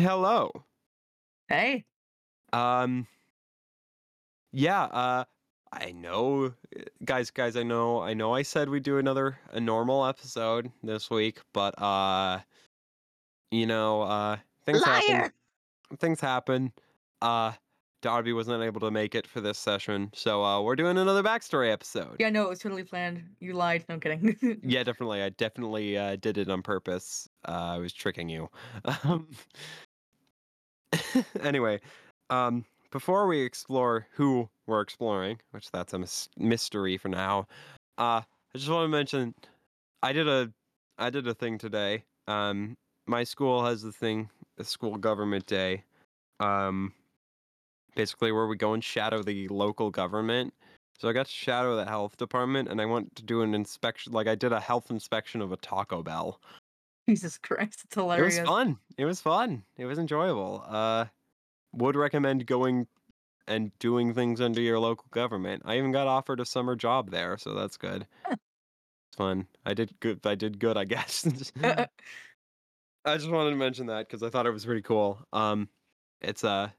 Hello. Hey. Um, yeah, uh, I know, guys, guys, I know, I know I said we'd do another, a normal episode this week, but, uh, you know, uh, things happen, Liar. things happen. Uh, Darby wasn't able to make it for this session, so, uh, we're doing another backstory episode. Yeah, no, it was totally planned. You lied. No I'm kidding. Yeah, definitely. I definitely, uh, did it on purpose. Uh, I was tricking you. Um, anyway, um, before we explore who we're exploring, which that's a mys- mystery for now, uh, I just want to mention I did a I did a thing today. Um, my school has the thing, the school government day, um, basically where we go and shadow the local government. So I got to shadow the health department, and I went to do an inspection. Like I did a health inspection of a Taco Bell. Jesus Christ, it's hilarious. It was fun. It was fun. It was enjoyable. Uh, would recommend going and doing things under your local government. I even got offered a summer job there, so that's good. It's fun. I did good. I did good, I guess. Uh, I just wanted to mention that because I thought it was pretty cool. Um, it's a,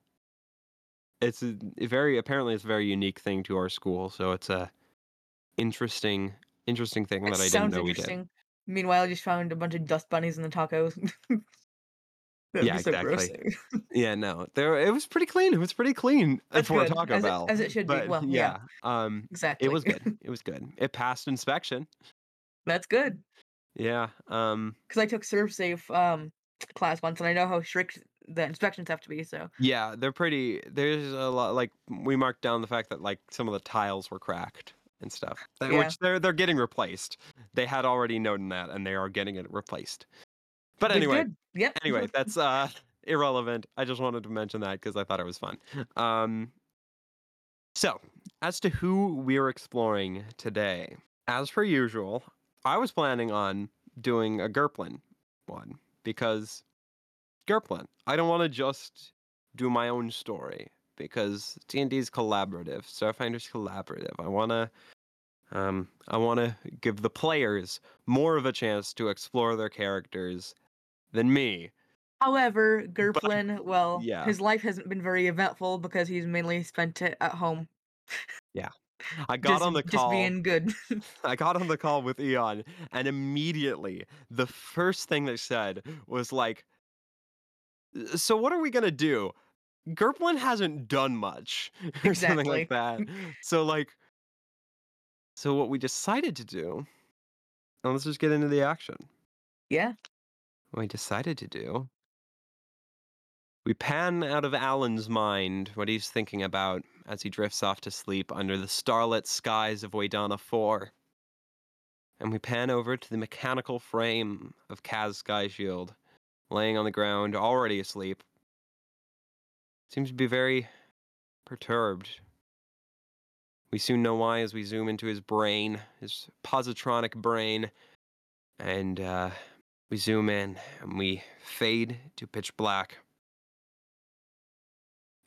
it's a, very apparently it's a very unique thing to our school, so it's a interesting, interesting thing that I didn't know we did. Meanwhile, I just found a bunch of dust bunnies in the tacos. Yeah, so exactly. Yeah, no, there it was pretty clean. It was pretty clean That's for good, Taco as it- Bell. as it should be. but Well, yeah. um, exactly. it was good. It was good. It passed inspection. That's good. Yeah. Um. Because I took ServSafe um class once, and I know how strict the inspections have to be. So Yeah, they're pretty. There's a lot. Like we marked down the fact that like some of the tiles were cracked and stuff, Yeah. which they're they're getting replaced. They had already known that, and they are getting it replaced. But anyway. Yep. anyway, that's uh irrelevant. I just wanted to mention that because I thought it was fun. Um. So, as to who we're exploring today, as per usual, I was planning on doing a Gerplin one because Gerplin. I don't want to just do my own story because D&D is collaborative. Starfinder's collaborative. I want to um I want to give the players more of a chance to explore their characters than me. However, Gerplin, well, yeah. his life hasn't been very eventful because he's mainly spent it at home. Yeah. I got just, on the call. just being good. I got on the call with Eon, and immediately the first thing they said was like, "So what are we gonna do?" Gerplin hasn't done much, or something like that. So like, so what we decided to do, and let's just get into the action. yeah. What we decided to do, we pan out of Alan's mind what he's thinking about as he drifts off to sleep under the starlit skies of Waydana 4. And we pan over to the mechanical frame of Kaz Skyshield, laying on the ground, already asleep. Seems to be very perturbed. We soon know why as we zoom into his brain, his positronic brain, and uh, we zoom in and we fade to pitch black.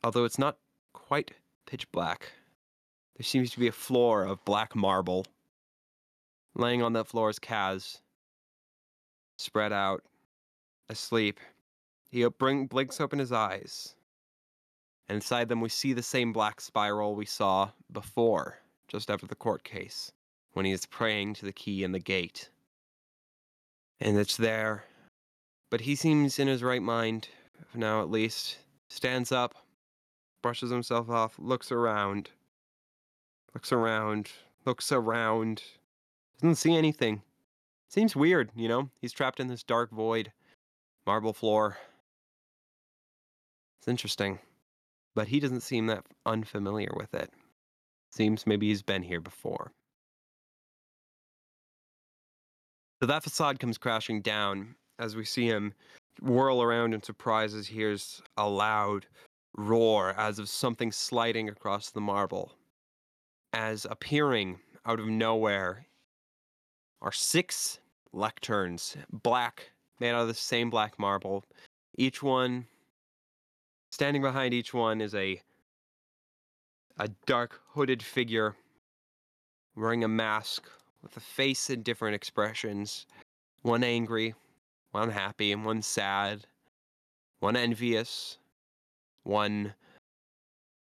Although it's not quite pitch black, there seems to be a floor of black marble. Laying on that floor is Kaz, spread out, asleep. He bring, blinks open his eyes, and inside them we see the same black spiral we saw before, just after the court case, when he is praying to the key in the gate. And it's there, but he seems in his right mind, for now at least. Stands up, brushes himself off, looks around, looks around, looks around, doesn't see anything. Seems weird, you know? He's trapped in this dark void, marble floor. It's interesting, but he doesn't seem that unfamiliar with it. Seems maybe he's been here before. So that facade comes crashing down as we see him whirl around in surprise as he hears a loud roar as of something sliding across the marble. As appearing out of nowhere are six lecterns, black, made out of the same black marble. Each one, standing behind each one, is a a dark hooded figure wearing a mask with a face and different expressions. One angry, one happy, and one sad. one envious, one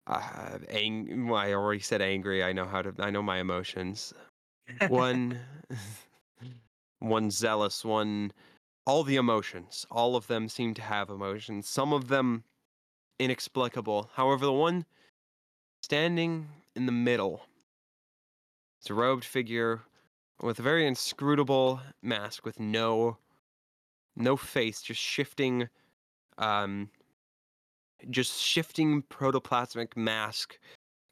uh, ang- well, I already said angry. I know how to. I know my emotions. One, one zealous, one. All the emotions. All of them seem to have emotions. Some of them inexplicable. However, the one standing in the middle is a robed figure with a very inscrutable mask with no no face, just shifting um just shifting protoplasmic mask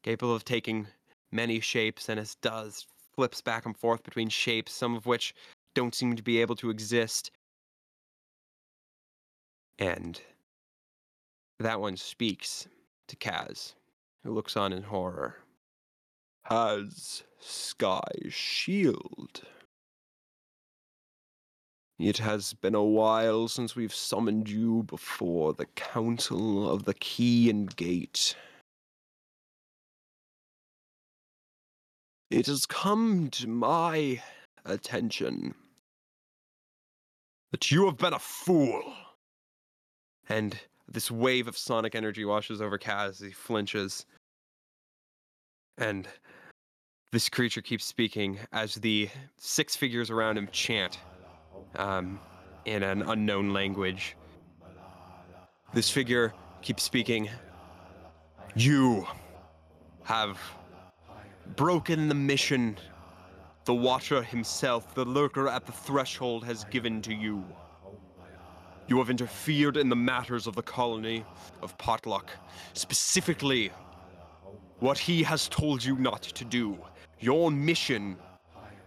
capable of taking many shapes and as does flips back and forth between shapes, some of which don't seem to be able to exist. And that one speaks to Kaz, who looks on in horror. Has Sky Shield. It has been a while since we've summoned you before the Council of the Key and Gate. It has come to my attention that you have been a fool. And this wave of sonic energy washes over Kaz he flinches. And this creature keeps speaking as the six figures around him chant um, in an unknown language. This figure keeps speaking. You have broken the mission the Watcher himself, the lurker at the threshold, has given to you. You have interfered in the matters of the colony of Potluck, specifically what he has told you not to do. Your mission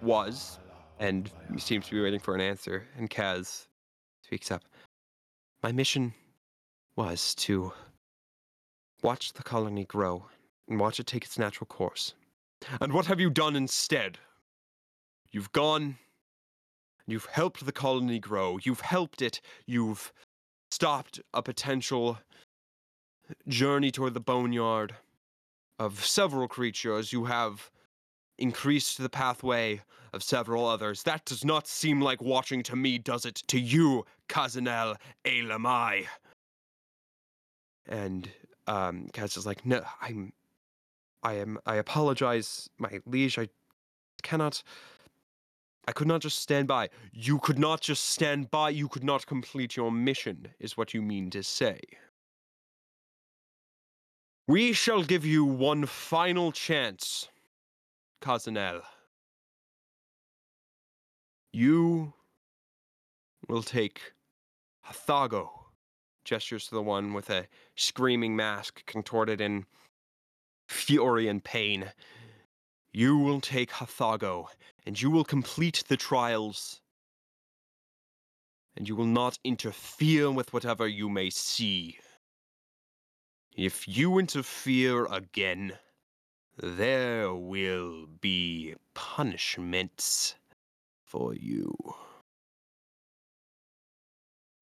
was, and he seems to be waiting for an answer, and Kaz speaks up. My mission was to watch the colony grow and watch it take its natural course. And what have you done instead? You've gone, you've helped the colony grow, you've helped it, you've stopped a potential journey toward the boneyard of several creatures. You have increased the pathway of several others. That does not seem like watching to me, does it? To you, Kazanel Elamai. And um, Kaz is like, no, I'm, I am, I apologize, my liege. I cannot. I could not just stand by. You could not just stand by. You could not complete your mission, is what you mean to say. We shall give you one final chance, Kazanel. You will take Hathago, gestures to the one with a screaming mask contorted in fury and pain. You will take Hathago, and you will complete the trials. And you will not interfere with whatever you may see. If you interfere again, there will be punishments for you.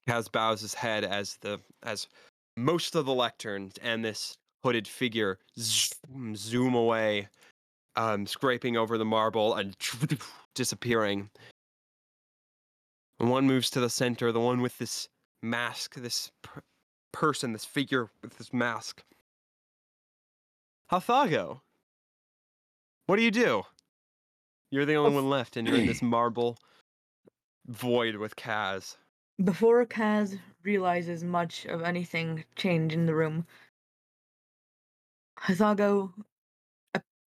Kaz bows his head as the as most of the lecterns and this hooded figure zoom, zoom away, um, scraping over the marble and disappearing. And one moves to the center, the one with this mask, this per- person, this figure with this mask. Hathago, what do you do? You're the only one left, and you're in this marble void with Kaz. Before Kaz realizes much of anything change in the room, Hathago, ap-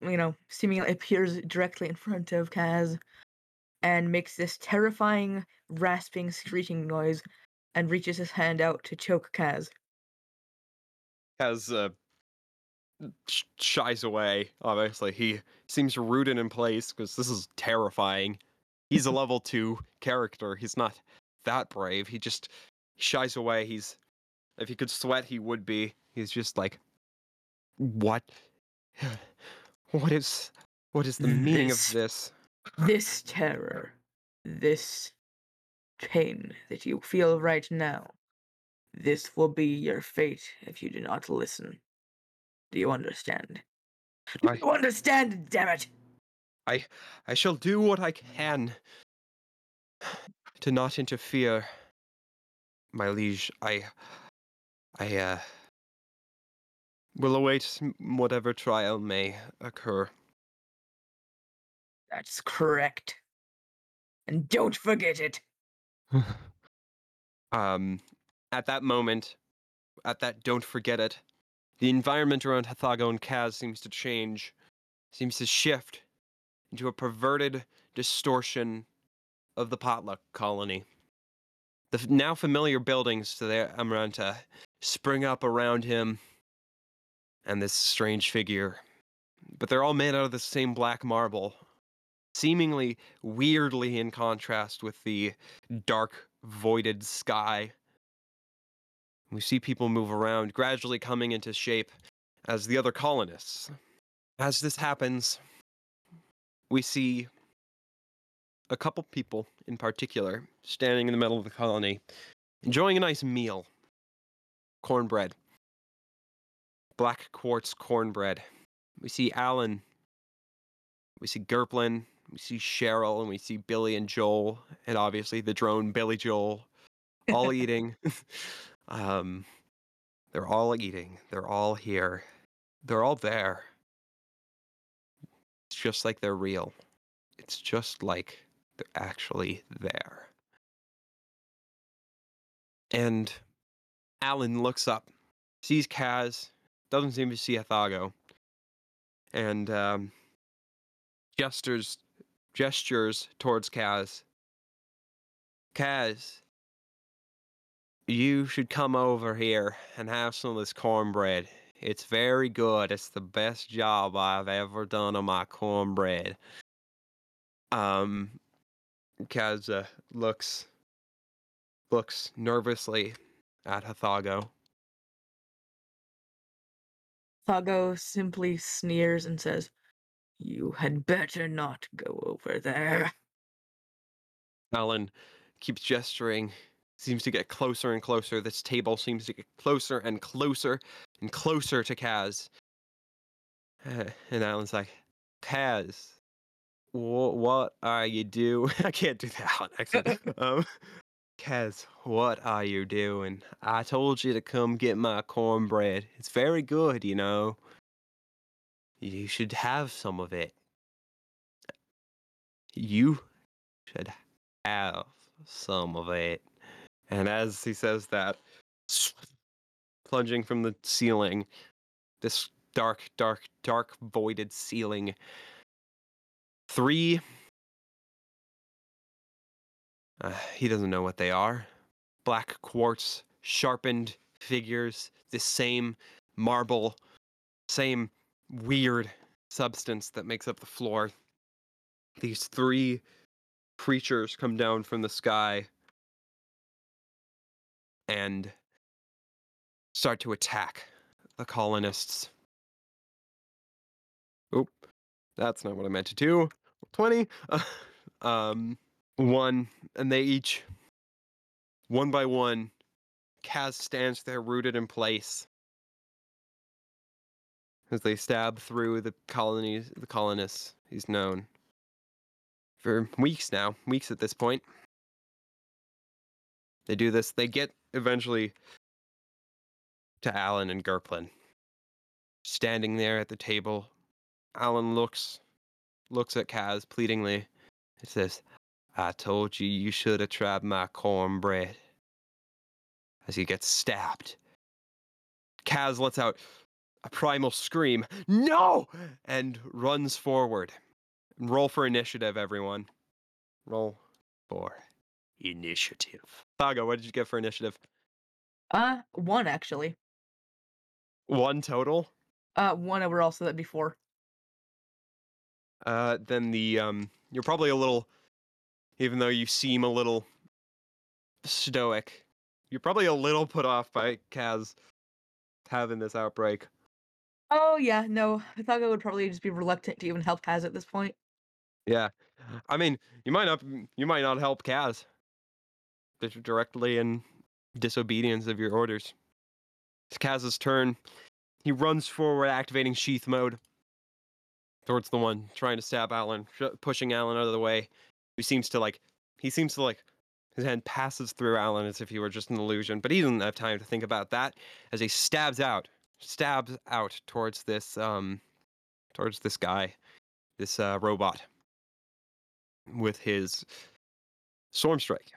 you know, seemingly appears directly in front of Kaz and makes this terrifying, rasping, screeching noise and reaches his hand out to choke Kaz. Kaz uh, sh- shies away. Obviously, he seems rooted in place because this is terrifying. He's a level two character. He's not that brave. He just shies away. He's if he could sweat, he would be. He's just like, what? What is? What is the meaning of This- this? Terror, this pain that you feel right now, this will be your fate if you do not listen. Do you understand? Do I- you understand, damn it? I shall do what I can to not interfere, my liege. I I uh, will await whatever trial may occur. That's correct. And don't forget it. um, at that moment, at that don't forget it, the environment around Hathago and Kaz seems to change, seems to shift into a perverted distortion of the potluck colony. The now familiar buildings to the Amaranta spring up around him and this strange figure, but they're all made out of the same black marble, seemingly weirdly in contrast with the dark, voided sky. We see people move around, gradually coming into shape as the other colonists. As this happens, we see a couple people in particular standing in the middle of the colony, enjoying a nice meal cornbread, black quartz cornbread. We see Alan, we see Gerplin, we see Cheryl, and we see Billy and Joel, and obviously the drone Billy Joel, all eating. um, they're all eating. They're all here. They're all there. It's just like they're real. It's just like they're actually there. And Alan looks up, sees Kaz, doesn't seem to see Athago, and um, gestures gestures towards Kaz. Kaz, you should come over here and have some of this cornbread. It's very good. It's the best job I've ever done on my cornbread. Um, Kaz uh, looks looks nervously at Hathago. Thago simply sneers and says, You had better not go over there. Alan keeps gesturing, seems to get closer and closer. This table seems to get closer and closer and closer to Kaz. And Alan's like, Kaz, wh- what are you doing? I can't do that um, Kaz, what are you doing? I told you to come get my cornbread. It's very good, you know. You should have some of it. You should have some of it. And as he says that, plunging from the ceiling, this dark, dark, dark, voided ceiling, three. Uh, he doesn't know what they are. Black quartz, sharpened figures, the same marble, same weird substance that makes up the floor. These three creatures come down from the sky and start to attack the colonists. Oop, that's not what I meant to do. 20. um, one, and they each, one by one, Kaz stands there rooted in place as they stab through the colonies, the colonists. He's known for weeks now, weeks at this point. They do this. They get eventually to Alan and Gerplin. Standing there at the table, Alan looks looks at Kaz pleadingly. He says, I told you you should have tried my cornbread. As he gets stabbed. Kaz lets out a primal scream, No! And runs forward. Roll for initiative, everyone. Roll for initiative. Saga, what did you get for initiative? Uh, one actually. One total? Uh, one overall, so that'd be four. Uh, then the um, you're probably a little, even though you seem a little stoic, you're probably a little put off by Kaz having this outbreak. Oh yeah, no, I thought I would probably just be reluctant to even help Kaz at this point. Yeah, I mean, you might not, you might not help Kaz directly in disobedience of your orders. It's Kaz's turn. He runs forward, activating sheath mode towards the one trying to stab Alan, sh- pushing Alan out of the way. He seems to like, he seems to like His hand passes through Alan as if he were just an illusion, but he doesn't have time to think about that as he stabs out, stabs out towards this um, towards this guy, this uh, robot, with his swarm strike.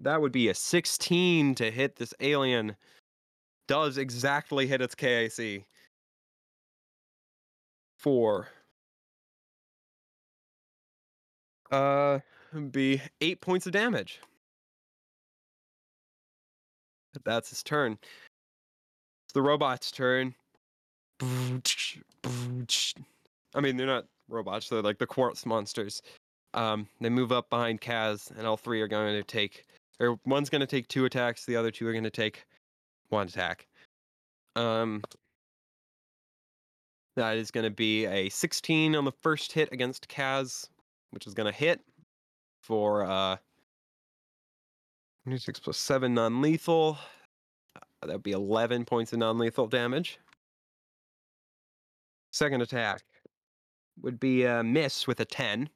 That would be a 16 to hit this alien. Does exactly hit its KAC. Four. Uh, be eight points of damage. That's his turn. It's the robot's turn. I mean, they're not robots; they're like the quartz monsters. Um, they move up behind Kaz, and all three are going to take. Or one's going to take two attacks. The other two are going to take one attack. Um, that is going to be a 16 on the first hit against Kaz, which is going to hit for uh 26 plus 7 non-lethal. Uh, that would be 11 points of non-lethal damage. Second attack would be a miss with a 10.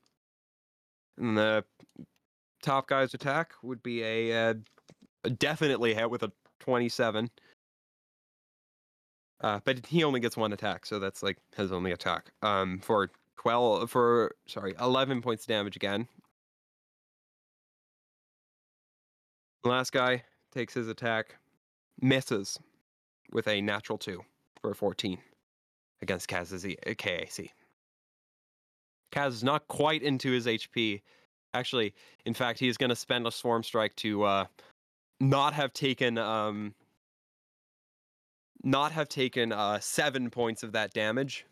And the top guy's attack would be a, uh, a definitely hit with a 27. Uh, but he only gets one attack, so that's like his only attack. Um, for 12 for sorry, 11 points of damage again. Last guy takes his attack, misses with a natural 2 for a 14 against Kaz's E- KAC. Kaz is not quite into his HP. Actually, in fact, he is going to spend a swarm strike to uh, not have taken um, not have taken uh, seven points of that damage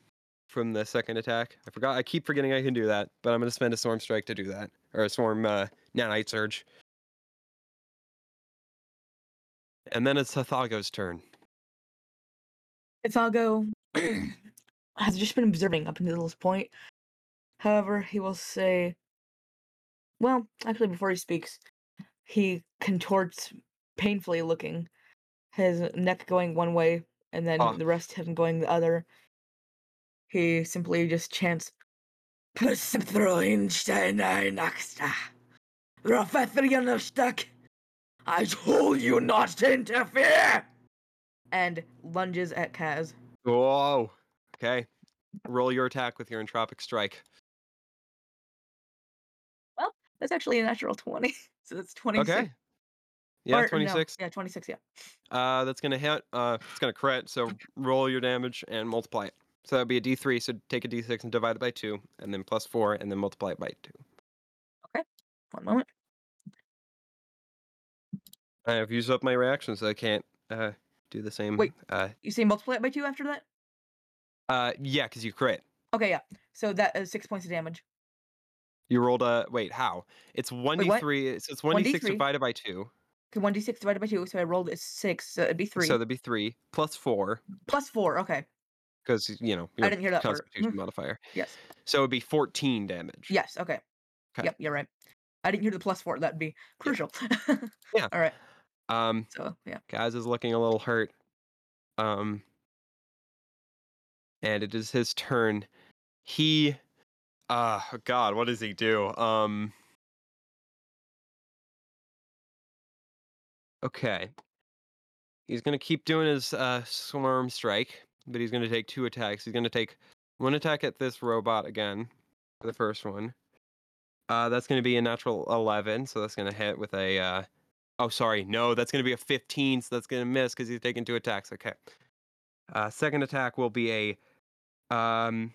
from the second attack. I forgot. I keep forgetting I can do that, but I'm going to spend a swarm strike to do that, or a swarm uh, nanite surge. And then it's Hathago's turn. Ithago has just been observing up until this point. However, he will say, well, actually, before he speaks, he contorts painfully looking, his neck going one way, and then Ah. the rest of him going the other. He simply just chants, Perceptroinsteinainaksta. Rafethrianustak. I told you not to interfere! And lunges at Kaz. Whoa. Okay. Roll your attack with your entropic strike. Well, that's actually a natural 20. So that's 26. Okay. Yeah, or, no, 26. yeah, 26, yeah. Uh, that's gonna hit. Uh, it's gonna crit. So roll your damage and multiply it. So that'd be a D3. So take a D6 and divide it by two, and then plus four, and then multiply it by two. Okay. One moment. I have used up my reactions. so I can't uh do the same. Wait. Uh, You say multiply it by two after that? uh, yeah, because you crit. Okay, yeah. So that is six points of damage. You rolled a wait. How? It's one D three. So it's one D six divided by two. Okay, 1d6 divided by 2, so I rolled a 6, so it'd be 3. So that'd be three plus four, Plus 4, okay. Because you know I didn't hear that. Constitution modifier. Yes. So it'd be fourteen damage. Yes, Okay. okay. Yep, you're right. I didn't hear the plus 4, that'd be crucial. Yeah. Alright, Um, so yeah. Kaz is looking a little hurt. Um, and it is his turn. He, uh, God, what does he do? Um, okay. He's gonna keep doing his uh swarm strike, but he's gonna take two attacks. He's gonna take one attack at this robot again the first one. Uh, that's gonna be a natural eleven, so that's gonna hit with a uh, Oh, sorry. No, that's going to be a 15, so that's going to miss because he's taking two attacks. Okay. Uh, second attack will be a. Um,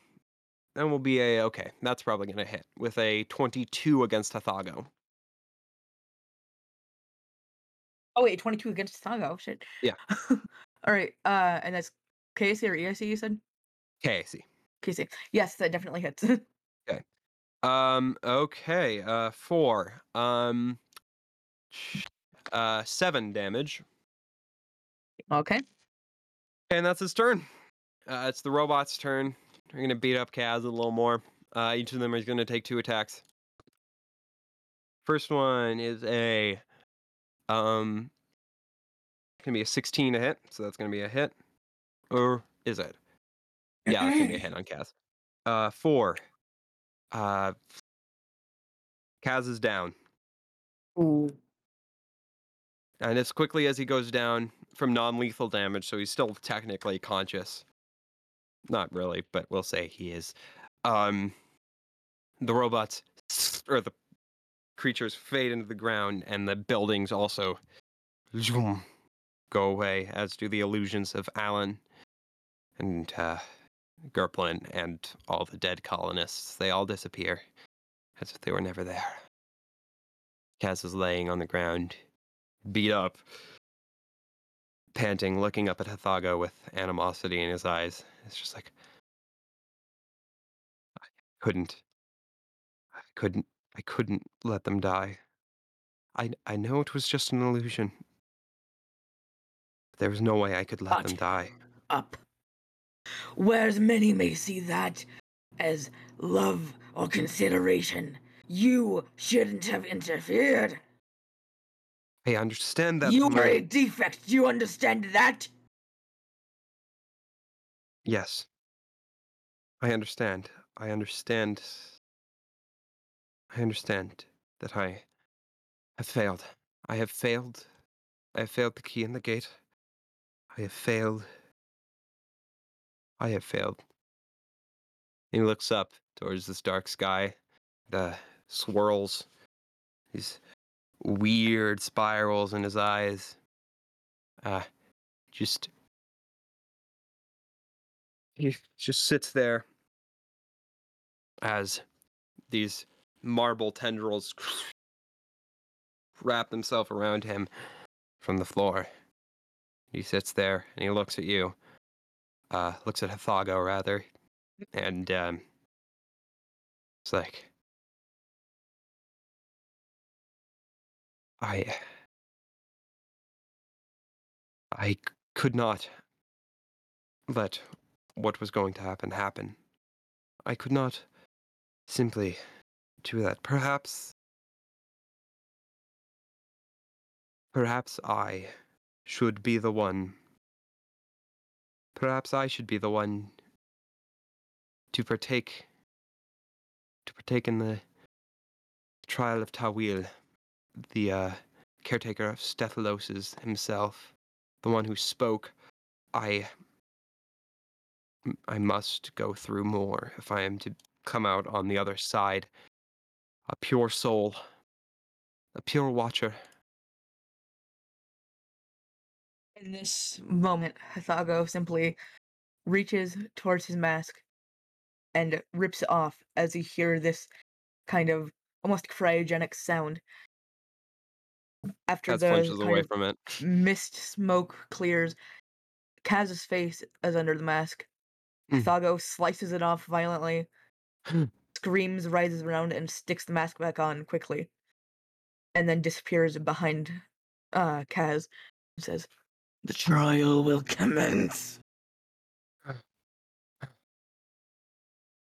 then will be a. Okay, that's probably going to hit with a 22 against Hathago. Oh, wait, 22 against oh, shit. Yeah. Alright, uh, and that's KC or EIC, you said? See. KC. Yes, that definitely hits. Okay. Um, okay. Uh, four. Um, uh, seven damage. okay. And that's his turn. Uh, it's the robot's turn. They're going to beat up Kaz a little more. Uh, each of them is going to take two attacks. First one is a um gonna be a 16 to hit, so that's gonna be a hit. Or is it? Yeah, that's gonna be a hit on Kaz. Uh four. Uh Kaz is down. Ooh. And as quickly as he goes down from non lethal damage, so he's still technically conscious. Not really, but we'll say he is. Um, the robots or the creatures fade into the ground, and the buildings also go away, as do the illusions of Alan and uh, Gerplin and all the dead colonists. They all disappear as if they were never there. Kaz is laying on the ground, beat up, panting, looking up at Hathago with animosity in his eyes. It's just like, I couldn't. I couldn't. I couldn't let them die. I, I know it was just an illusion. There was no way I could let them die. Up. Whereas many may see that as love or consideration, you shouldn't have interfered. I understand that. you my- a defect. Do you understand that? Yes. I understand. I understand. I understand that I have failed. I have failed. I have failed the key in the gate. I have failed. I have failed. He looks up towards this dark sky, the swirls, these weird spirals in his eyes. Uh, just he just sits there as these marble tendrils wrap themselves around him from the floor. He sits there and he looks at you, uh, looks at Hathago rather, and um, it's like, I, I could not let what was going to happen happen. I could not simply do that. Perhaps. Perhaps I should be the one. Perhaps I should be the one to partake. To partake in the trial of Tawil, the uh, caretaker of Stethaloses himself, the one who spoke. I I must go through more if I am to come out on the other side. A pure soul, a pure watcher. In this moment, Hathago simply reaches towards his mask and rips it off as you hear this kind of almost cryogenic sound. After Kaz the away from it. mist smoke clears, Kaz's face is under the mask. Mm. Hathago slices it off violently, screams, rises around, and sticks the mask back on quickly, and then disappears behind uh, Kaz and says, The trial will commence.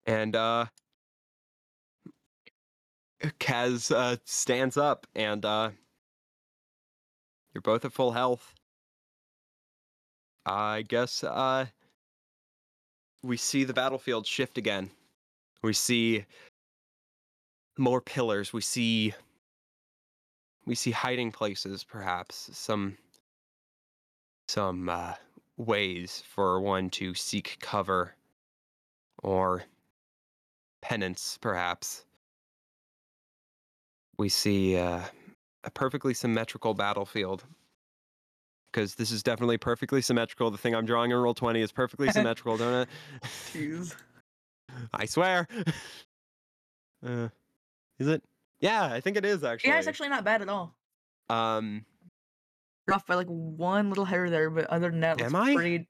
And uh Kaz uh stands up and uh you're both at full health. I guess uh we see the battlefield shift again. We see more pillars. We see we see hiding places perhaps some some uh ways for one to seek cover or penance, perhaps. We see uh, a perfectly symmetrical battlefield. Because this is definitely perfectly symmetrical. The thing I'm drawing in Roll20 is perfectly symmetrical, don't it? Jeez. I swear. Uh, is it? Yeah, I think it is actually. Yeah, it's actually not bad at all. Um, off by like one little hair there, but other than that, Am I? pretty,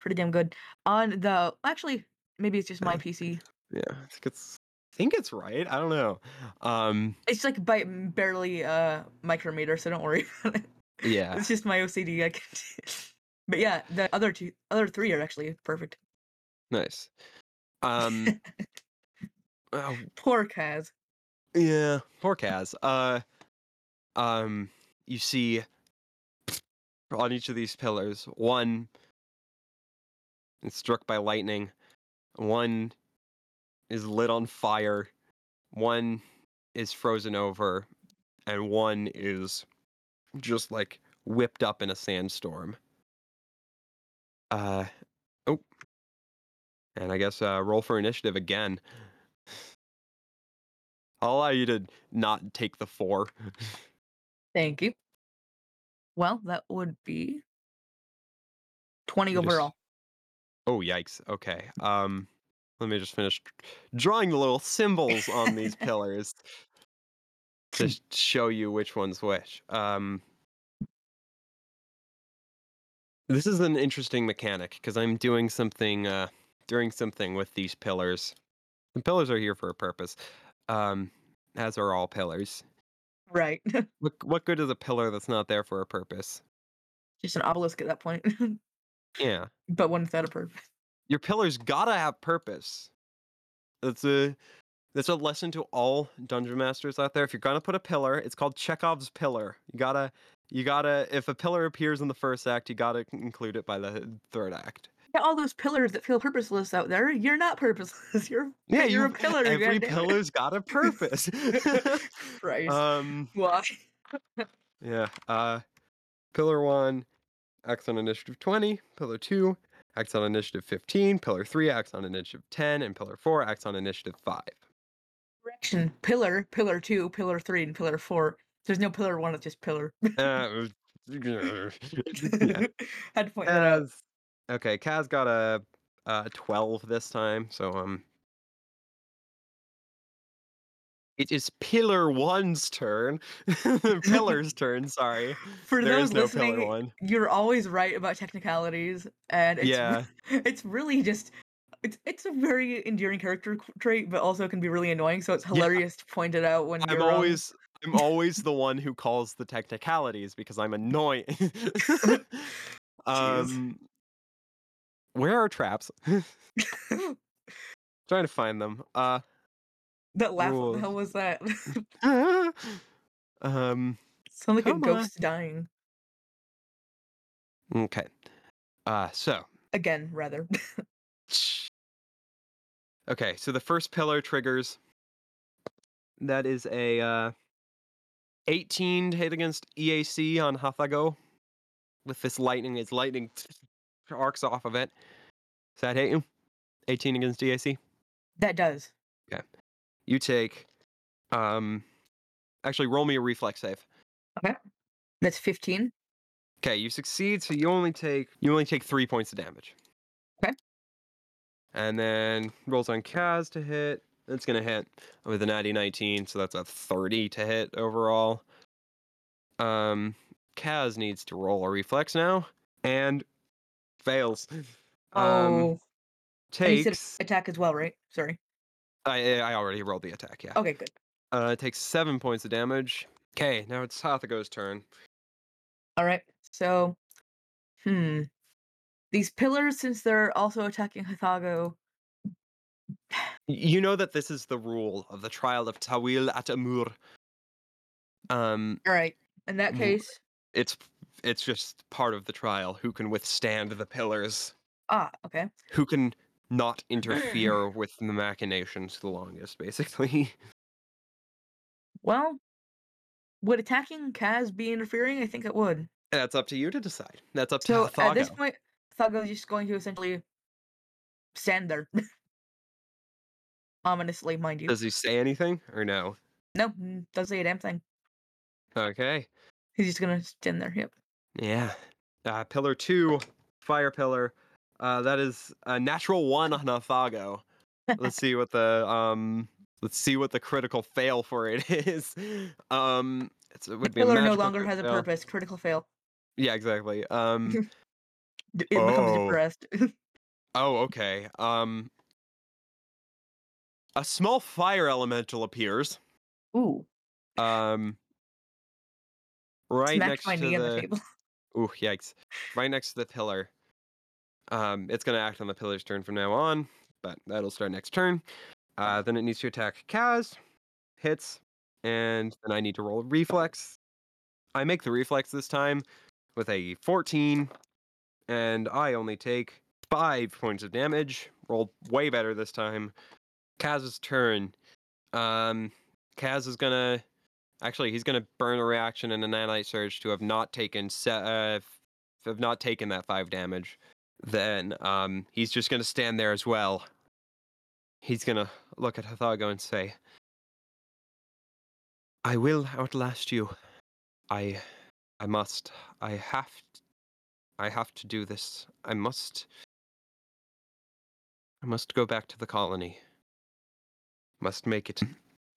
pretty damn good. On the actually, maybe it's just my PC. yeah, I think it's. I think it's right. I don't know. Um, It's like by barely uh micrometer, so don't worry about it. yeah. It's just my OCD. I can. but yeah, the other two, other three are actually perfect. Nice. Um, oh, Poor Kaz. Yeah, poor Kaz. Uh, um, you see on each of these pillars, one is struck by lightning, one is lit on fire, one is frozen over, and one is just like whipped up in a sandstorm. Uh oh. And I guess uh roll for initiative again. I'll allow you to not take the four. Thank you. Well, that would be 20 just- overall. Oh yikes. Okay. Um let me just finish drawing the little symbols on these pillars to show you which one's which. Um This is an interesting mechanic because I'm doing something uh doing something with these pillars. The pillars are here for a purpose. Um as are all pillars. Right. What what good is a pillar that's not there for a purpose? Just an obelisk at that point, Yeah. but one without a purpose. your pillars gotta have purpose. That's a that's a lesson to all dungeon masters out there. If you're gonna put a pillar, it's called Chekhov's pillar. You gotta you gotta if a pillar appears in the first act, you gotta include it by the third act. Yeah, all those pillars that feel purposeless out there, you're not purposeless. You're Yeah, you're a pillar. every pillar's got a purpose. Christ. um Why? yeah. Uh pillar one acts on initiative 20, pillar two acts on initiative 15, pillar three acts on initiative 10, and pillar four acts on initiative 5. Direction: Pillar, pillar two, pillar three, and pillar four. There's no pillar one, it's just pillar. Uh, yeah. Had to point that out. Okay, Kaz got a, a 12 this time, so um. It is Pillar One's turn. Pillar's turn, sorry. For There those no listening, you're always right about technicalities, and it's, Yeah. it's really just it's it's a very endearing character trait, but also can be really annoying. So it's hilarious to point it out when I'm you're wrong. always I'm always the one who calls the technicalities because I'm annoying. um where are traps? Trying to find them. Uh that laugh. What the hell was that? um Sound like a on. ghost dying okay. Uh so again, rather. Okay, so the first pillar triggers. That is a uh, 18 to hit against EAC on Hathago. With this lightning, its lightning arcs off of it. Does that hit you? 18 against EAC? that does. Okay. You take. Um, actually, roll me a reflex save. Okay. That's fifteen. Okay, you succeed, so you only take you only take three points of damage. Okay. And then rolls on Kaz to hit. It's gonna hit with an natty 19, so that's a 30 to hit overall. Um, Kaz needs to roll a reflex now and fails. Um, Oh, said takes. attack as well, right? Sorry. I I already rolled the attack. Yeah. Okay, good. Uh, it takes seven points of damage. Okay, now it's Hathago's turn. All right. So, hmm. These pillars, since they're also attacking Hathago, You know that this is the rule of the trial of Tawil at Amur. Um, all right. In that case, it's it's just part of the trial. Who can withstand the pillars? ah, okay. Who can not interfere with the machinations the longest, basically. Well, would attacking Kaz be interfering? I think it would. That's up to you to decide. That's up So to at this point, Hathago's just going to essentially stand there. Ominously, mind you. Does he say anything or no? No, doesn't say a damn thing. Okay. He's just gonna stand there. Yep. Yeah. Uh, pillar two, fire pillar. Uh, that is a natural one on Hathago. let's see what the um let's see what the critical fail for it is um it's, it The would be a pillar no longer has a fail. purpose. Critical fail. yeah exactly um It becomes Oh. depressed. oh okay um a small fire elemental appears Ooh. um right Smacked next my to the the table. Ooh yikes right next to the pillar um it's gonna act on the pillar's turn from now on but that'll start next turn uh then it needs to attack Kaz hits and then I need to roll a reflex. I make the reflex this time with a 14, and I only take five points of damage. Rolled way better this time. Kaz's turn. Um, Kaz is gonna Actually, he's gonna burn a reaction and a nanite surge to have not taken se- uh, have not taken that five damage. Then um, he's just gonna stand there as well. He's gonna look at Hathago and say, "I will outlast you. I, I must. I have. t- I have to do this. I must. I must go back to the colony. Must make it."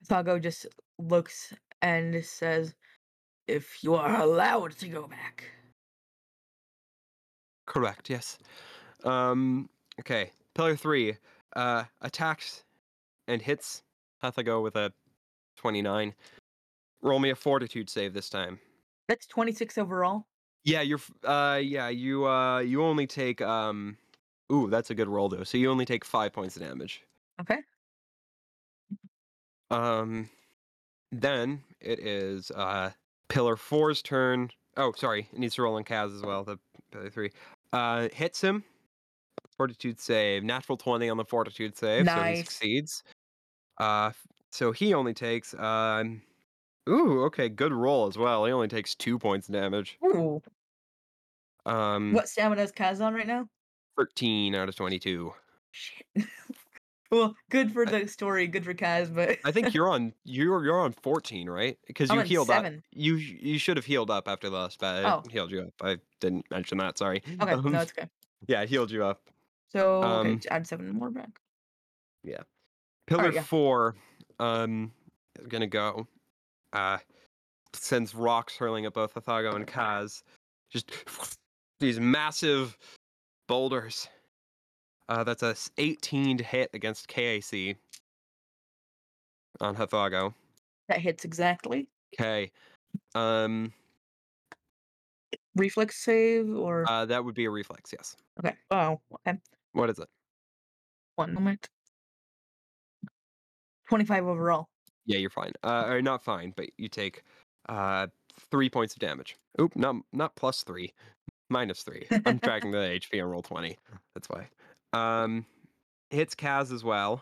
Thago just looks and says, If you are allowed to go back. Correct. Yes. Um. Okay. Pillar three. Uh. Attacks and hits Hathago with a twenty-nine. Roll me a fortitude save this time. That's 26 overall. Yeah. You're. Uh. Yeah. You. Uh. You only take. Um. Ooh, that's a good roll though. So you only take five points of damage. Okay. Um. Then it is uh pillar four's turn. Oh, sorry. It needs to roll on Kaz as well. The pillar three. Uh, hits him. Fortitude save. Natural twenty on the fortitude save, so he succeeds. Uh, so he only takes um. Ooh, okay, good roll as well. He only takes two points of damage. Ooh. Um, What stamina is Kaz on right now? thirteen out of twenty-two. Shit. well, good for the story, good for Kaz, but I think you're on you're you're on fourteen, right? Because I'm you on healed seven. up. You you should have healed up after the last bat. Oh. Healed you up. I didn't mention that. Sorry. Okay, Um, no, it's okay. yeah, healed you up. So okay, um, j- add seven more back. Yeah. Pillar yeah. four, um, is gonna go. Uh, sends rocks hurling at both Hathago and Kaz. Just these massive boulders. Uh, that's a 18 to hit against KAC on Hathago. That hits exactly. Okay. Um, Reflex save or uh, that would be a reflex. Yes. okay. Oh, okay. What is it? One moment. Twenty-five overall. Yeah, you're fine. Uh, or not fine, but you take uh three points of damage. Oop, not not plus three, minus three. I'm tracking the HP on Roll20. That's why. Um, hits Kaz as well.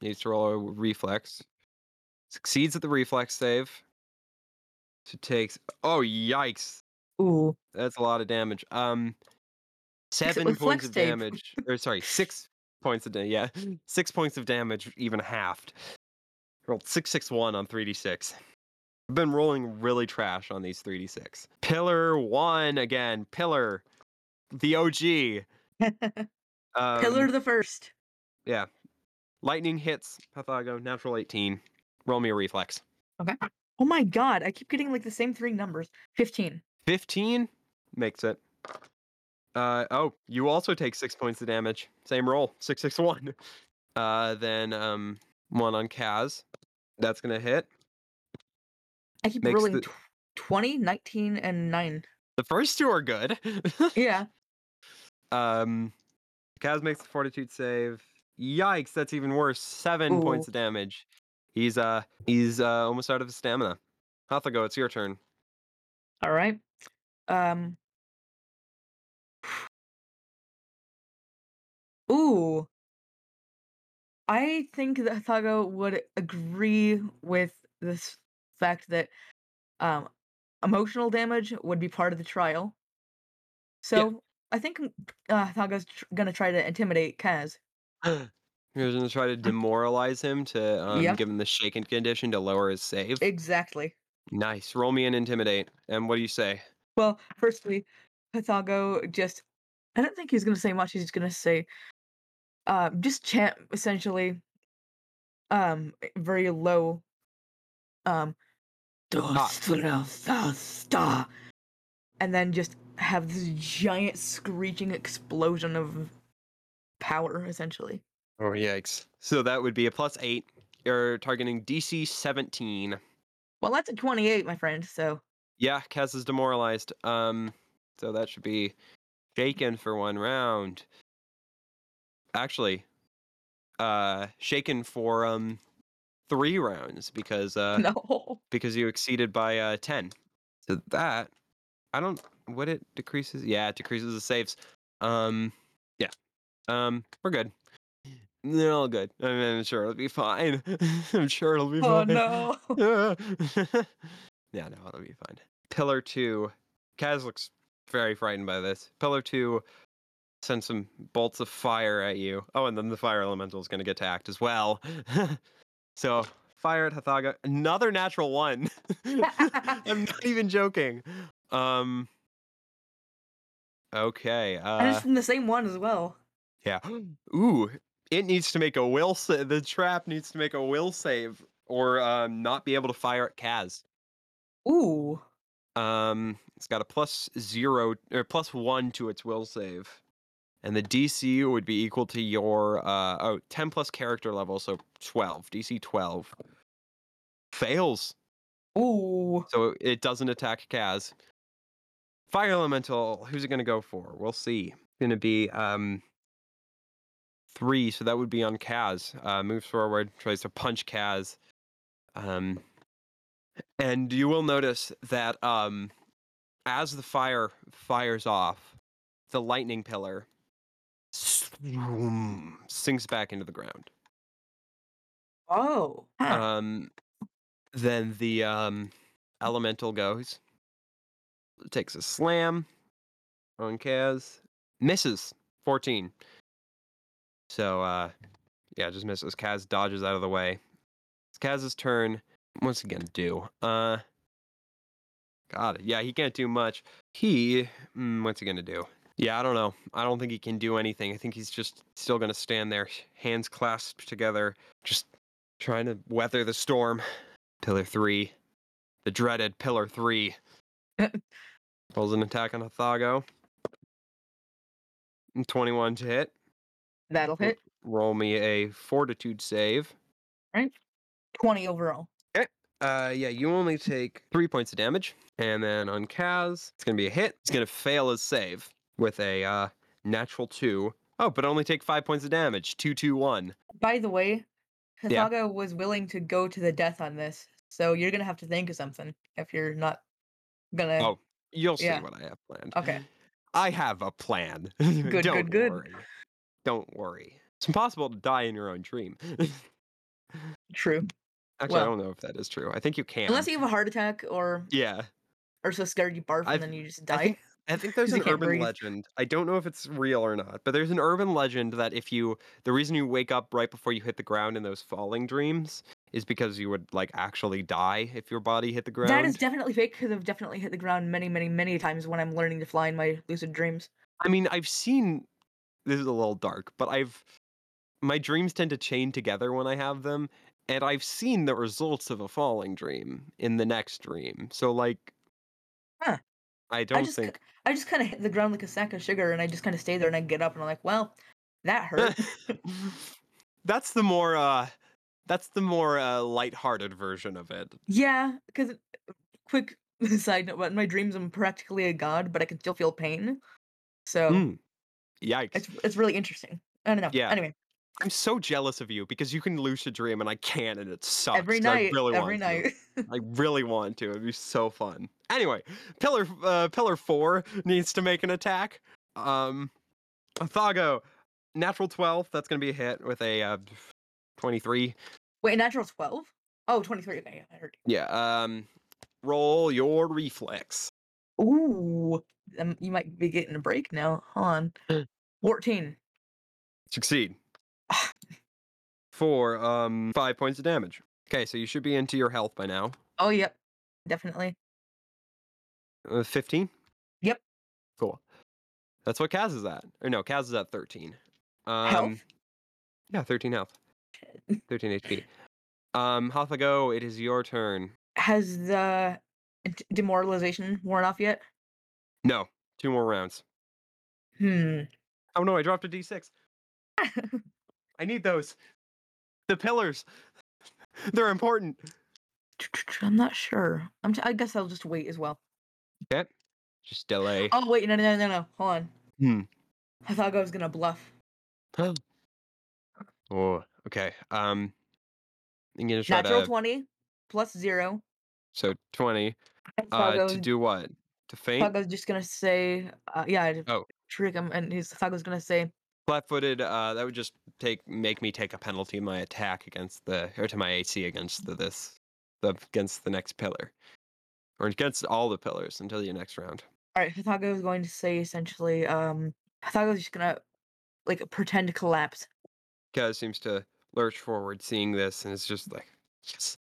Needs to roll a reflex. Succeeds at the reflex save. So takes. Oh yikes! Ooh. That's a lot of damage. Um, seven points of tape. damage. Or sorry, six points of damage. Yeah, six points of damage, even halved. Rolled six six one on three d six. I've been rolling really trash on these three d six. Pillar one again. Pillar, the OG. Um, Pillar the first. Yeah. Lightning hits Hathago. Natural eighteen. Roll me a reflex. Okay. Oh my god, I keep getting like the same three numbers. Fifteen. 15 makes it. Uh oh, you also take six points of damage. Same roll, six six one. Uh, then um one on Kaz. That's gonna hit. I keep Makes rolling the- tw- 20, 19, and 9. The first two are good. Yeah. um, Kaz makes the fortitude save. Yikes, that's even worse. Seven points of damage. He's uh he's uh almost out of his stamina. Hathago, it's your turn. All right. Um. Ooh. I think that Thago would agree with this fact that um, emotional damage would be part of the trial. So I think uh, Thaga's tr- gonna try to intimidate Kaz. You're gonna try to demoralize him to um, Yep. give him the shaken condition to lower his save. Exactly. Nice. Roll me an intimidate. And what do you say? Well, firstly, Pythago just I don't think he's gonna say much, he's just gonna say uh just chant essentially um very low um and then just have this giant screeching explosion of power essentially. Oh yikes! So that would be a plus eight. You're targeting DC 17. Well that's a 28, my friend, so Yeah, Kaz is demoralized. Um, so that should be shaken for one round. Actually, uh, shaken for um three rounds because uh no. because you exceeded by uh 10. So that I don't what it decreases. Yeah, it decreases the saves. Um, yeah. Um, we're good. They're all good. I mean, I'm sure it'll be fine. I'm sure it'll be fine. Oh no. yeah, no, it'll be fine. Pillar two. Kaz looks very frightened by this. Pillar two sends some bolts of fire at you. Oh, and then the fire elemental is going to get to act as well. so fire at Hathago. Another natural one. I'm not even joking. Um. Okay. and Uh. it's from the same one as well. Yeah. Ooh, it needs to make a will sa- the trap needs to make a will save or um, not be able to fire at Kaz. Ooh. Um, it's got a plus zero or plus one to its will save. And the DC would be equal to your uh oh 10 plus character level, so 12. DC 12. Fails. Ooh. So it doesn't attack Kaz. Fire Elemental, who's it gonna go for? We'll see. Gonna be um three, so that would be on Kaz. Uh, moves forward, tries to punch Kaz. Um, and you will notice that um, as the fire fires off, the lightning pillar sinks back into the ground. Oh. Um, then the um, elemental goes, takes a slam on Kaz, misses 14. So uh, yeah, just misses. Kaz dodges out of the way. It's Kaz's turn. What's he gonna do? Uh, God, yeah, he can't do much. He, mm, what's he gonna do? Yeah, I don't know. I don't think he can do anything. I think he's just still gonna stand there, hands clasped together, just trying to weather the storm. Pillar three, the dreaded Pillar three. Pulls an attack on Hathago. 21 to hit. That'll hit. Roll me a fortitude save. Right. 20 overall. Okay. Uh, yeah, you only take three points of damage, and then on Kaz, it's gonna be a hit. It's gonna fail his save with a uh, natural two. Oh, but only take five points of damage. Two, two, one. By the way, Yeah. Was willing to go to the death on this. So you're gonna have to think of something if you're not gonna Oh, You'll see Yeah. what I have planned. Okay. I have a plan. Good, Don't good, good. worry. Don't worry. It's impossible to die in your own dream. True. Actually, I Well- don't know if that is true. I think you can. Unless you have a heart attack or Yeah. are so scared you barf I've- and then you just I die. think I think there's 'Cause you an can't urban breathe. legend. I don't know if it's real or not, but there's an urban legend that if you the reason you wake up right before you hit the ground in those falling dreams is because you would like actually die if your body hit the ground. That is definitely fake because I've definitely hit the ground many, many, many times when I'm learning to fly in my lucid dreams. I mean, I've seen this is a little dark, but I've my dreams tend to chain together when I have them, and I've seen the results of a falling dream in the next dream. So like Huh. I I don't just, think I just kind of hit the ground like a sack of sugar, and I just kind of stay there, and I get up, and I'm like, well, that hurt. that's the more uh that's the more uh lighthearted version of it. yeah, because quick side note, but in my dreams, I'm practically a god, but I can still feel pain. So Mm. Yikes. it's it's really interesting. I don't know. Yeah. Anyway, I'm so jealous of you because you can lucid dream and I can't and it sucks. every 'cause I night, really every want to. night. I really want to. It'd be so fun. Anyway, pillar uh, pillar four needs to make an attack. Um, Thago, natural twelve. That's gonna be a hit with a uh, twenty-three. Wait, natural 12? Oh, 23. Okay, yeah, I heard. Yeah. Um, roll your reflex. Ooh, um, you might be getting a break now. Hold on. 14. Succeed. For um five points of damage. Okay, so you should be into your health by now. Oh, yep. Definitely. Uh, Fifteen. Yep. Cool. That's what Kaz is at. Or no, Kaz is at thirteen. Um, Health? Yeah, 13 health. 13 HP. Um, Hathago, it is your turn. Has the demoralization worn off yet? No, two more rounds. Hmm. Oh no, I dropped a d6. I need those. The pillars. They're important. I'm not sure. I'm t- I guess I'll just wait as well. Okay. Just delay. Oh, wait. No, no, no, no. Hold on. Hmm. I thought I was going to bluff. Oh, okay. Um, I'm gonna try Natural to. 20 plus zero. So 20. I Uh, to do what? To feint? was just going to say, uh, yeah, to Oh. trick him. And his thought was going to say, Flat-footed. Uh, that would just take make me take a penalty in my attack against the or to my AC against the this the against the next pillar, or against all the pillars until your next round. All right, Hathago is going to say essentially, um, is just gonna like pretend to collapse. Kaz seems to lurch forward, seeing this, and it's just like, yes.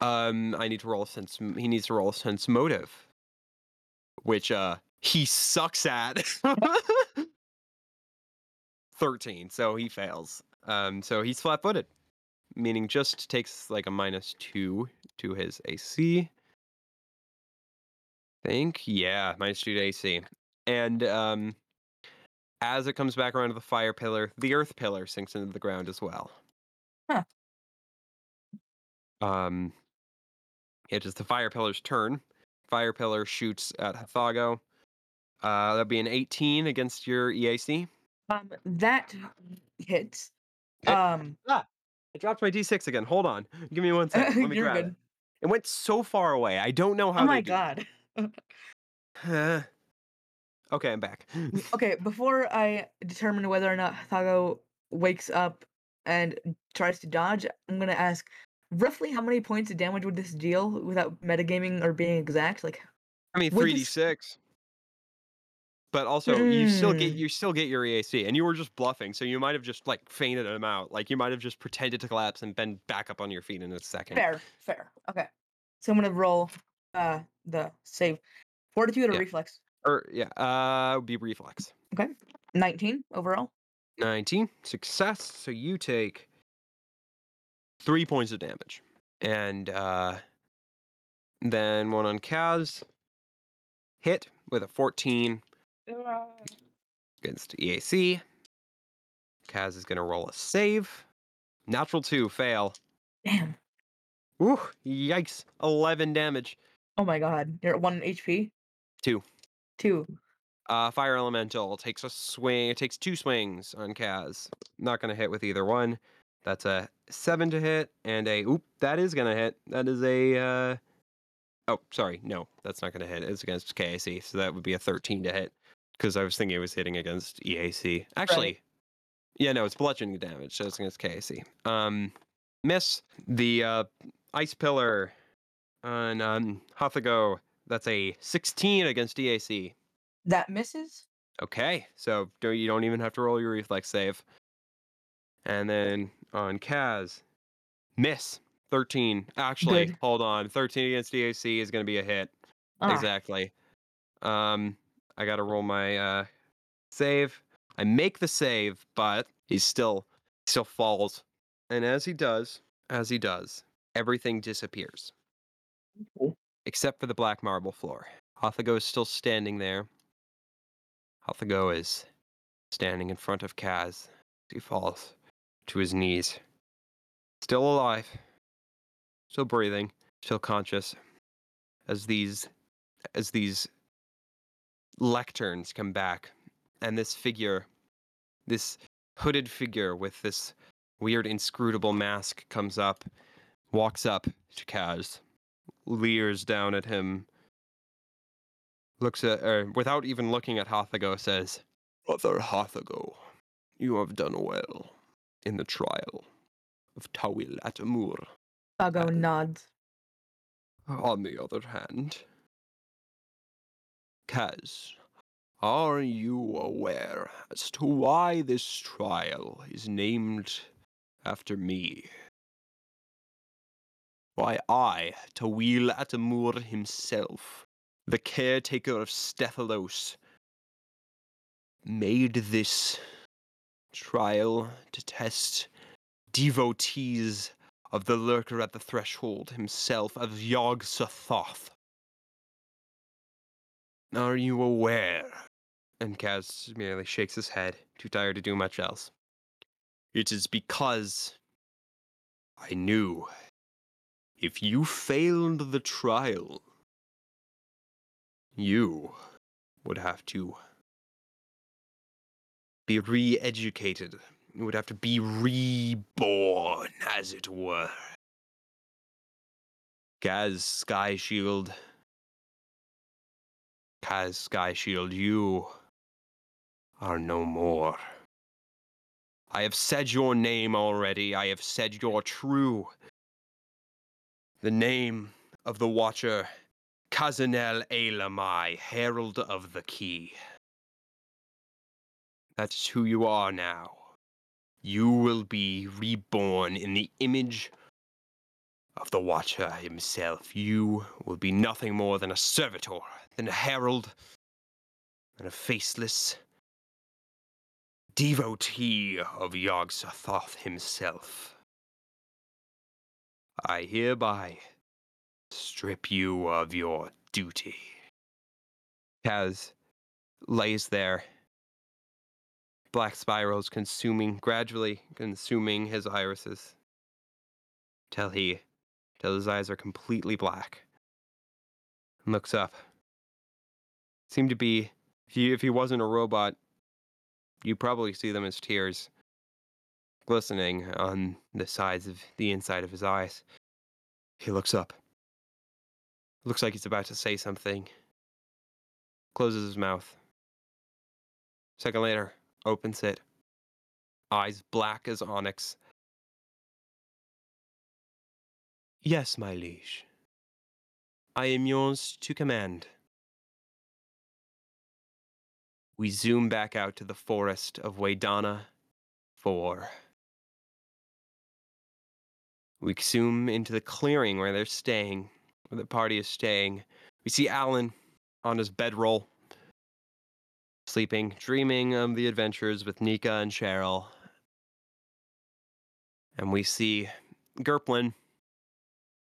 Um, I need to roll a sense. He needs to roll a sense motive, which uh he sucks at. Thirteen, so he fails. Um, so he's flat-footed, meaning just takes like a minus two to his AC. Think, yeah, minus two to AC, and um, as it comes back around to the fire pillar, the earth pillar sinks into the ground as well. Huh. Um, it is the fire pillar's turn. Fire pillar shoots at Hathago. Uh, that'd be an 18 against your EAC. Um, that hits. Hit. Um, I dropped my D6 again. Hold on. Give me one second. Let me you're grab good. it. It went so far away. I don't know how. Oh my god. it. Okay, I'm back. Okay, before I determine whether or not Thago wakes up and tries to dodge, I'm gonna ask roughly how many points of damage would this deal without metagaming or being exact? Like, I mean, three d six. But also, you still get Mm. you still get your EAC, and you were just bluffing, so you might have just like feinted him out. Like you might have just pretended to collapse and been back up on your feet in a second. fair, fair. Okay, so I'm gonna roll uh the save, fortitude or Yeah. reflex. Or yeah, uh, would be reflex. Okay, 19 overall. Nineteen success. So you take three points of damage, and uh, then one on Kaz. Hit with a fourteen against EAC. Kaz is gonna roll a save. Natural two, fail. Damn. Ooh, yikes. 11 damage. Oh my god, you're at one HP. Two. Two. Uh, Fire Elemental takes a swing. It takes two swings on Kaz. Not going to hit with either one. That's a seven to hit and a. Oop, that is going to hit. That is a. Uh, oh, sorry. No, that's not going to hit. It's against KAC. So that would be a 13 to hit. Because I was thinking it was hitting against EAC. Actually, yeah, no, it's bludgeoning damage. So it's against KAC. Um, miss. The uh, Ice Pillar on um, Hathago. That's a 16 against EAC. That misses. Okay, so don't, you don't even have to roll your reflex save. And then on Kaz, miss 13. Actually, Good. hold on. 13 against EAC is going to be a hit. Ah, Exactly. Um, I got to roll my uh, save. I make the save, but he still still falls. And as he does, as he does, everything disappears Cool. Except for the black marble floor. Hathago is still standing there. Hathago is standing in front of Kaz. He falls to his knees. Still alive. Still breathing. Still conscious. As these as these lecterns come back. And this figure, this hooded figure with this weird inscrutable mask comes up, walks up to Kaz, leers down at him, looks at, er, without even looking at Hathago, says, Brother Hathago, you have done well in the trial of Tawil at Amur. Uh, nods. On the other hand, Kaz, are you aware as to why this trial is named after me? Why I, Tawil Atamur himself, the caretaker of Stephalos, made this trial to test devotees of the lurker at the threshold himself, of Yog Sothoth. Are you aware? And Kaz merely shakes his head, too tired to do much else. It is because I knew if you failed the trial, you would have to be re educated. You would have to be reborn, as it were. Kaz Skyshield. Kaz Skyshield, you are no more. I have said your name already. I have said you're true. The name of the Watcher, Kazanel Elamai, Herald of the Key. That's who you are now. You will be reborn in the image of the Watcher himself. You will be nothing more than a servitor, than a herald, than a faceless devotee of Yog-Sothoth himself. I hereby strip you of your duty. Kaz lays there, black spirals consuming, gradually consuming his irises, till he, till his eyes are completely black. And looks up. Seemed to be, if he, if he wasn't a robot, you probably see them as tears glistening on the sides of the inside of his eyes. He looks up. Looks like he's about to say something. Closes his mouth. Second later, opens it. Eyes black as onyx. Yes, my liege. I am yours to command. We zoom back out to the forest of Waydana 4. We zoom into the clearing where they're staying, where the party is staying. We see Alan on his bedroll, sleeping, dreaming of the adventures with Nika and Cheryl. And we see Gerplin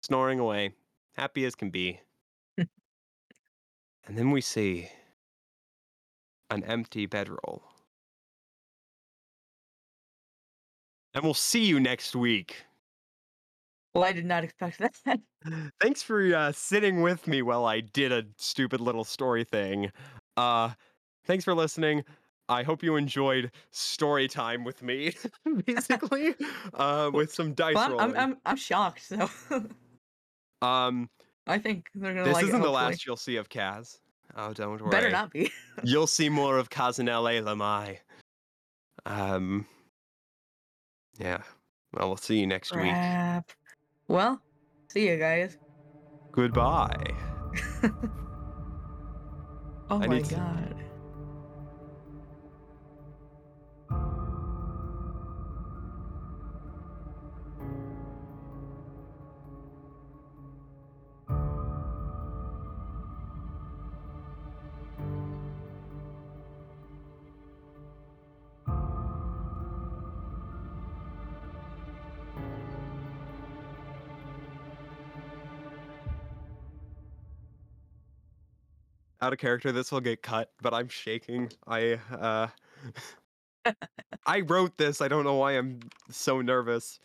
snoring away, happy as can be. and then we see an empty bedroll. And we'll see you next week. Well, I did not expect that. Thanks for uh, sitting with me while I did a stupid little story thing. Uh, thanks for listening. I hope you enjoyed story time with me, basically, uh, with some dice Well, rolling. I'm, I'm, I'm shocked. So um, I think they're gonna this like it. isn't the last you'll see of Kaz. Oh, don't worry. Better not be. You'll see more of Kazanel Lamai. Um, yeah. Well, we'll see you next week. Well, see you guys. Goodbye. Oh I my god. to- Out of character, this will get cut, but I'm shaking. I uh I wrote this. I don't know why I'm so nervous.